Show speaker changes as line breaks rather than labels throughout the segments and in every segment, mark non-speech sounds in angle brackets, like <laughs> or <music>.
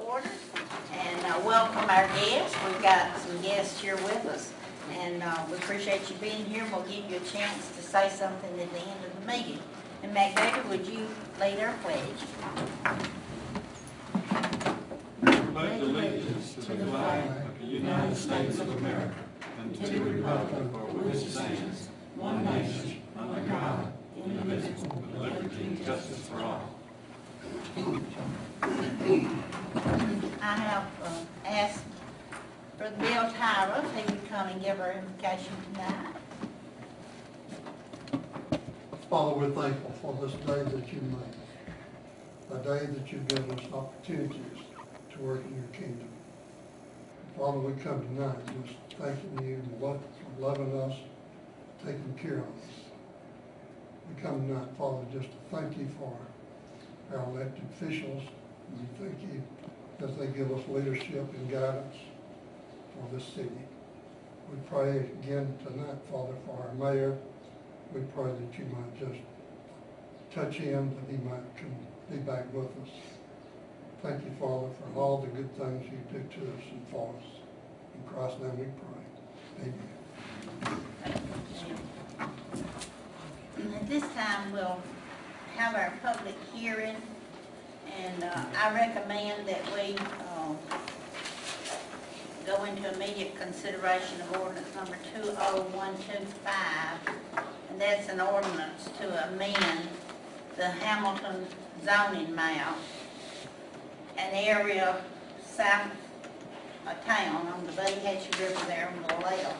order and uh, welcome our guests. We've got some guests here with us. And uh, we appreciate you being here. and We'll give you a chance to say something at the end of the meeting. And Mac Baker, would you lead our pledge?
pledge allegiance to the flag of the United States of America and to the republic for which it stands, one nation, under God, indivisible, with liberty and justice for all.
I have uh, asked Brother Bill Tyra if he would come and give our invocation tonight.
Father, we're thankful for this day that you made, a day that you've given us opportunities to work in your kingdom. Father, we come tonight just thanking you and for loving us, taking care of us. We come tonight, Father, just to thank you for our elected officials. We thank you as they give us leadership and guidance for this city. We pray again tonight, Father, for our mayor. We pray that you might just touch him, that he might come be back with us. Thank you, Father, for all the good things you do to us and for us. In Christ's name we pray. Amen.
At this time, we'll have our public hearing, and uh, I recommend that we um, go into immediate consideration of ordinance number 20125, and that's an ordinance to amend the Hamilton zoning map, an area south of town on the Buttahatchee River there on the left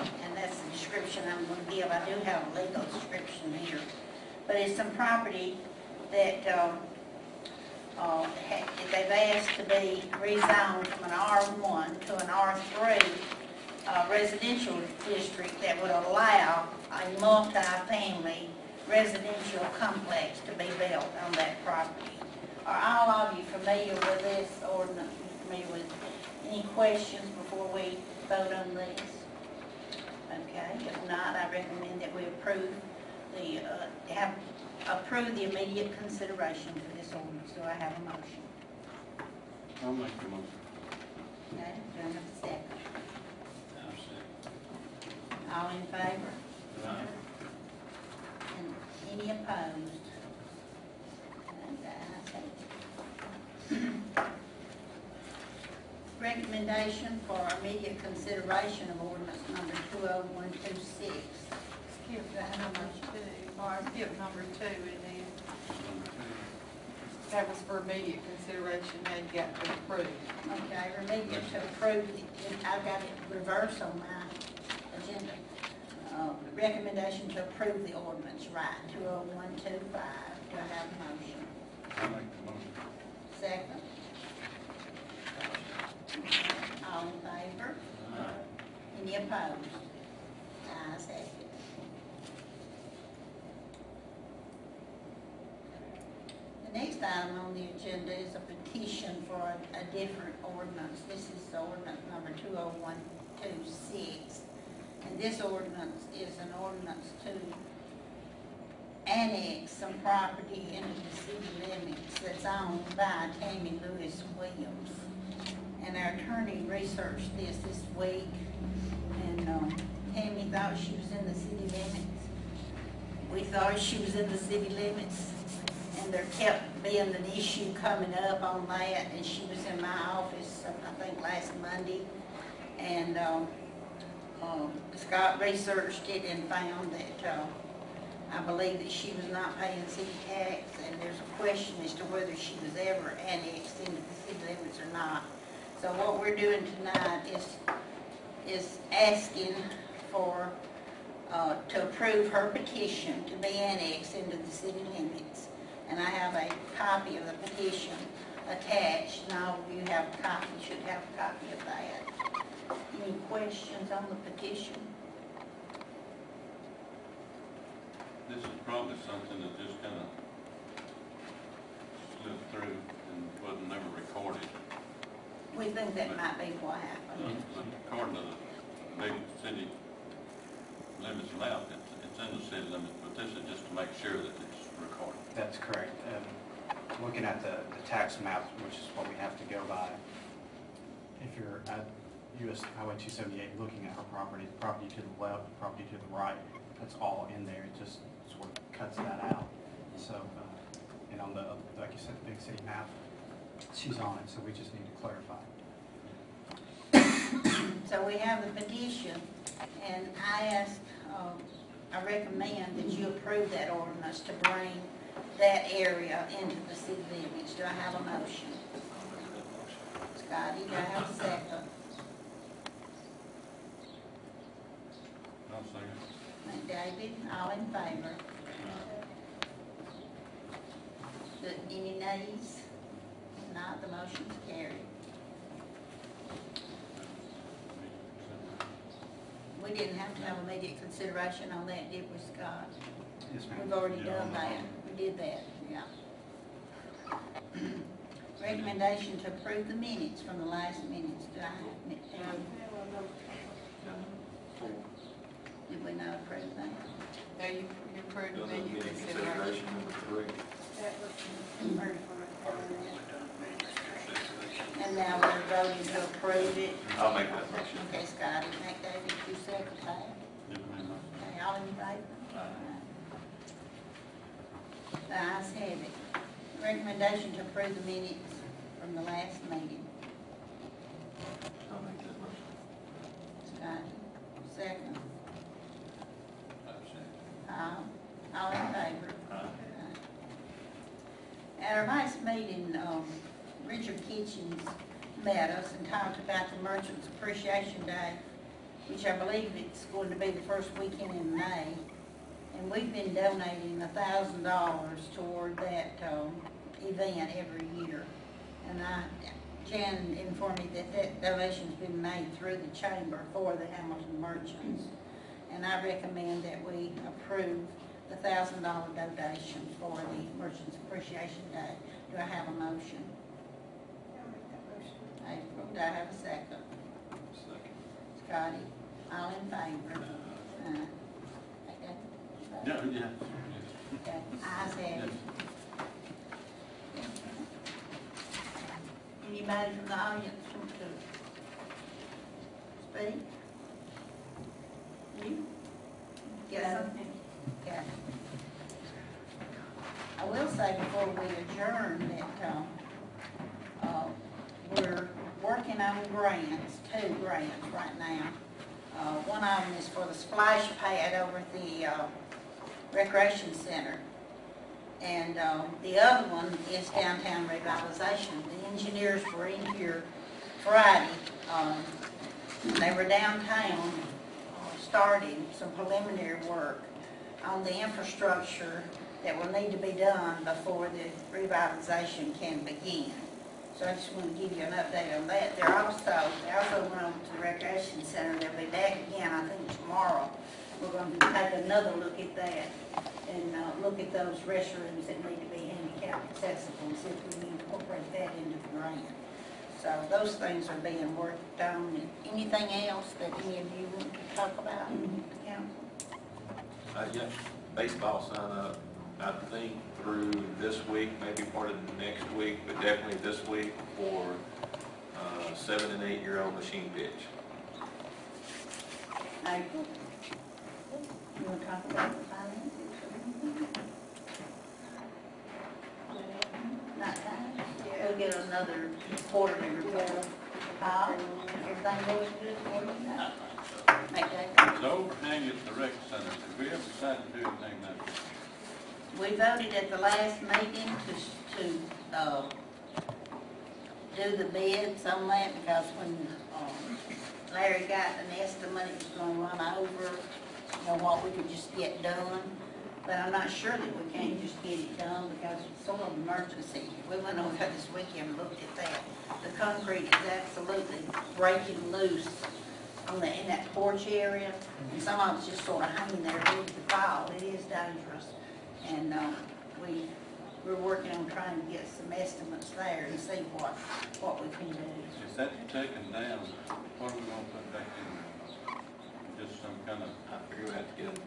and that's the description I'm going to give. I do have a legal description here. But it's some property that, um, uh, they've asked to be rezoned from an R1 to an R3 uh, residential district that would allow a multi-family residential complex to be built on that property. Are all of you familiar with this ordinance? Familiar with any questions before we vote on this? Okay, if not, I recommend that we approve the, uh, have, approve the immediate consideration for this ordinance. Do I have a motion?
I'll make the motion.
Okay, do I have a second? All in favor? And any opposed? And the ayes have it. Recommendation for immediate consideration of ordinance number two oh one two six.
Skip that number two, or skip number two and then, that was for immediate consideration, now you got to approve.
Okay, immediate to approve, I've got it reversed on my agenda. Uh, Recommendation to approve the ordinance, right, two oh one two five. Do I have a motion?
I'll make the motion.
Second. All in favor? Any opposed? Ayes have it. The next item on the agenda is a petition for a, a different ordinance. This is ordinance number two oh one two six. And this ordinance is an ordinance to annex some property into the city limits that's owned by Tammy Lewis Williams. And our attorney researched this this week, and, um, Tammy thought she was in the city limits. We thought she was in the city limits, and there kept being an issue coming up on that, and she was in my office, I think, last Monday. And, um, um, Scott researched it and found that, uh, I believe that she was not paying city tax, and there's a question as to whether she was ever annexed into the city limits or not. So what we're doing tonight is, is asking for, uh, to approve her petition to be annexed into the city limits. And I have a copy of the petition attached, Now you have a copy, should have a copy of that. Any questions on the petition?
This is probably something that just kind of slipped through and wasn't never recorded.
We think that might be what happened.
According to the big city limits map, it's, it's in the city limits, but this is just to make sure that it's recorded.
That's correct. Um, looking at the, the tax map, which is what we have to go by, if you're at US Highway 278, looking at her property, the property to the left, the property to the right, that's all in there, it just sort of cuts that out. So, uh, and on the, like you said, the big city map, she's on it, so we just need to clarify. <coughs>
So we have the petition, and I ask, um, I recommend that you approve that ordinance to bring that area into the city limits. Do I have a motion? Scotty, do I have a second?
I'll second.
McDavid, all in favor? The- Any nays? If Not, the motion's carried. We didn't have to have immediate consideration on that, did we, Scott?
Yes, ma'am.
We've already
Yeah.
done that, we did that, yeah. Recommendation to approve the minutes from the last minutes, do I have, it? did we not approve that?
No, you, you approved
Doesn't
the menu
get any
consideration.
consideration number three.
That was
And now we're voting to approve it.
I'll make that motion.
Okay, Scotty, McDavid, you second that.
Give me a motion.
Okay, all in favor? The ayes have it. Recommendation to approve the minutes from the last meeting.
I'll make that motion.
Scott, second. All, all in favor? Aye. At our last meeting, um, Richard Kitchens met us and talked about the Merchants Appreciation Day, which I believe it's going to be the first weekend in May. And we've been donating a thousand dollars toward that, um, event every year. And I, Jan informed me that that donation's been made through the chamber for the Hamilton Merchants. And I recommend that we approve the thousand dollar donation for the Merchants Appreciation Day. Do I have a motion? April, do I have a second?
Second.
Scotty, all in favor? Uh, okay.
Yeah, yeah.
Okay, ayes have it. Anybody from the audience want to speak? You? Yes, something? Okay. I will say before we adjourn that, um, uh, we're working on grants, two grants right now. Uh, one of them is for the splash pad over at the, uh, recreation center. And, um, the other one is downtown revitalization. The engineers were in here Friday, um, they were downtown, uh, starting some preliminary work on the infrastructure that will need to be done before the revitalization can begin. So I just want to give you an update on that. They're also, they also went over to the recreation center, they'll be back again, I think tomorrow. We're going to take another look at that and uh, look at those restrooms that need to be handicap accessible and see if we can incorporate that into the grant. So those things are being worked on. Anything else that any of you want to talk about, council?
Uh, yeah, baseball sign up, I think through this week, maybe part of next week, but definitely this week for, uh, seven and eight year old machine pitch.
April? You want to talk about the finances or anything? Not that? We'll get another quarterly report. Uh, everything goes good for you now? Make that,
So overhang at the rec center, did we ever decide to do anything there?
We voted at the last meeting to, to, uh, do the bids on that because when, um, Larry got an estimate, it was gonna run over, you know, what we could just get done. But I'm not sure that we can't just get it done because it's sort of emergency. We went over this weekend and looked at that. The concrete is absolutely breaking loose on the, in that porch area. And some of it's just sort of hanging there ready to fall. It is dangerous. And, um, we, we're working on trying to get some estimates there and see what, what we can do.
If that's taken down, what are we gonna put back in there? Just some kind of,
I figure we have to get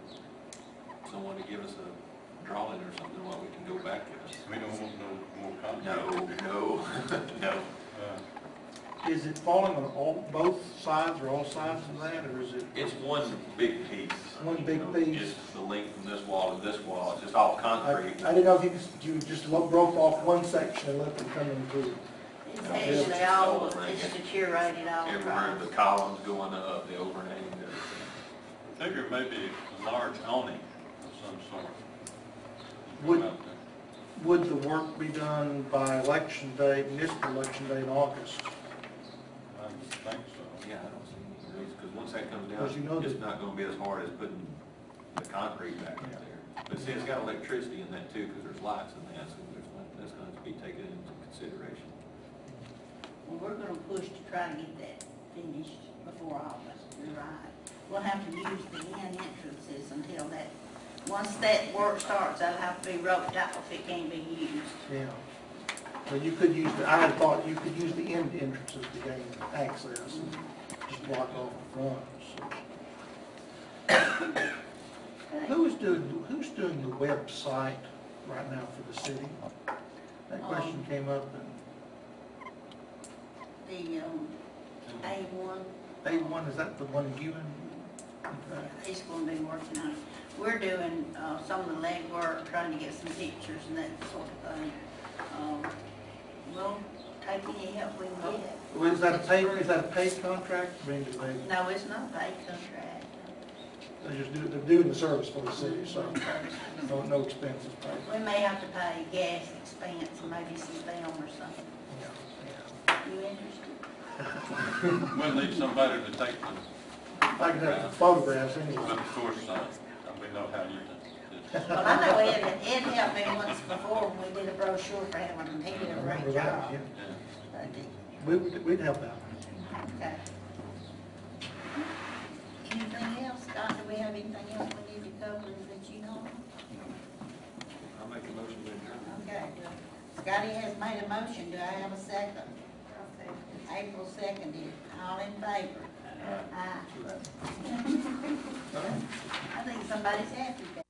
someone to give us a drawing or something while we can go back to it.
We don't want no more
No,
contract.
no, <laughs> no.
Uh,
Is it falling on all, both sides or all sides of that, or is it?
It's one big piece.
One big piece?
Just the length from this wall to this wall, it's just all
I,
concrete.
I didn't know if you just, you just lo- broke off one section and let them come in through.
It's actually all, it's deteriorated all
Every room,
across.
the columns going up, the overhang, everything.
Figure maybe a large awning of some sort.
Would-
Out there.
Would the work be done by election day, municipal election day in August?
I would think so.
Yeah, I don't see any reason, because once that comes
Because you know
it's
that-
not gonna be as hard as putting the concrete back in
Yeah.
there. But see, it's got electricity in that too, because there's lights in that, so there's, not- that's gonna have to be taken into consideration.
Well, we're gonna push to try to get that finished before August, you're right. We'll have to use the end entrances until that, once that work starts, that'll have to be roped out if it can't be used.
Yeah. But you could use, the I had thought you could use the end entrances to gain access and just block off the front. <coughs> so. Who is doing, who's doing the website right now for the city? That question came up in
The, um, A one,
A one, is that the one you and? okay.
he's gonna be working on it. We're doing, uh, some of the legwork, trying to get some pictures and that sort of thing. Um, we'll take any help we can get.
Well, Is that a paid, is that a paid contract? I mean, do they,
No, it's not a paid contract.
they just do, they're doing the service for the city, so no, no expenses paid.
We may have to pay gas expense and maybe some film or something.
Yeah,
You interested?
We'll need somebody to take them.
I can have the photographs
but
anyway.
of course, uh, we know how you, it's-
Well, I know Ed, Ed helped me once before when we did a brochure for him, and he did a
Remember
great
that,
job.
yeah.
yeah.
But,
We, would- we'd help out.
Okay. Anything else, Scott, do we have anything else we need to cover that you know? of?
I'll make a motion to adjourn.
Okay. Scotty has made a motion, do I have a second? April seconded, all in favor? Aye. <laughs> I think somebody's happy.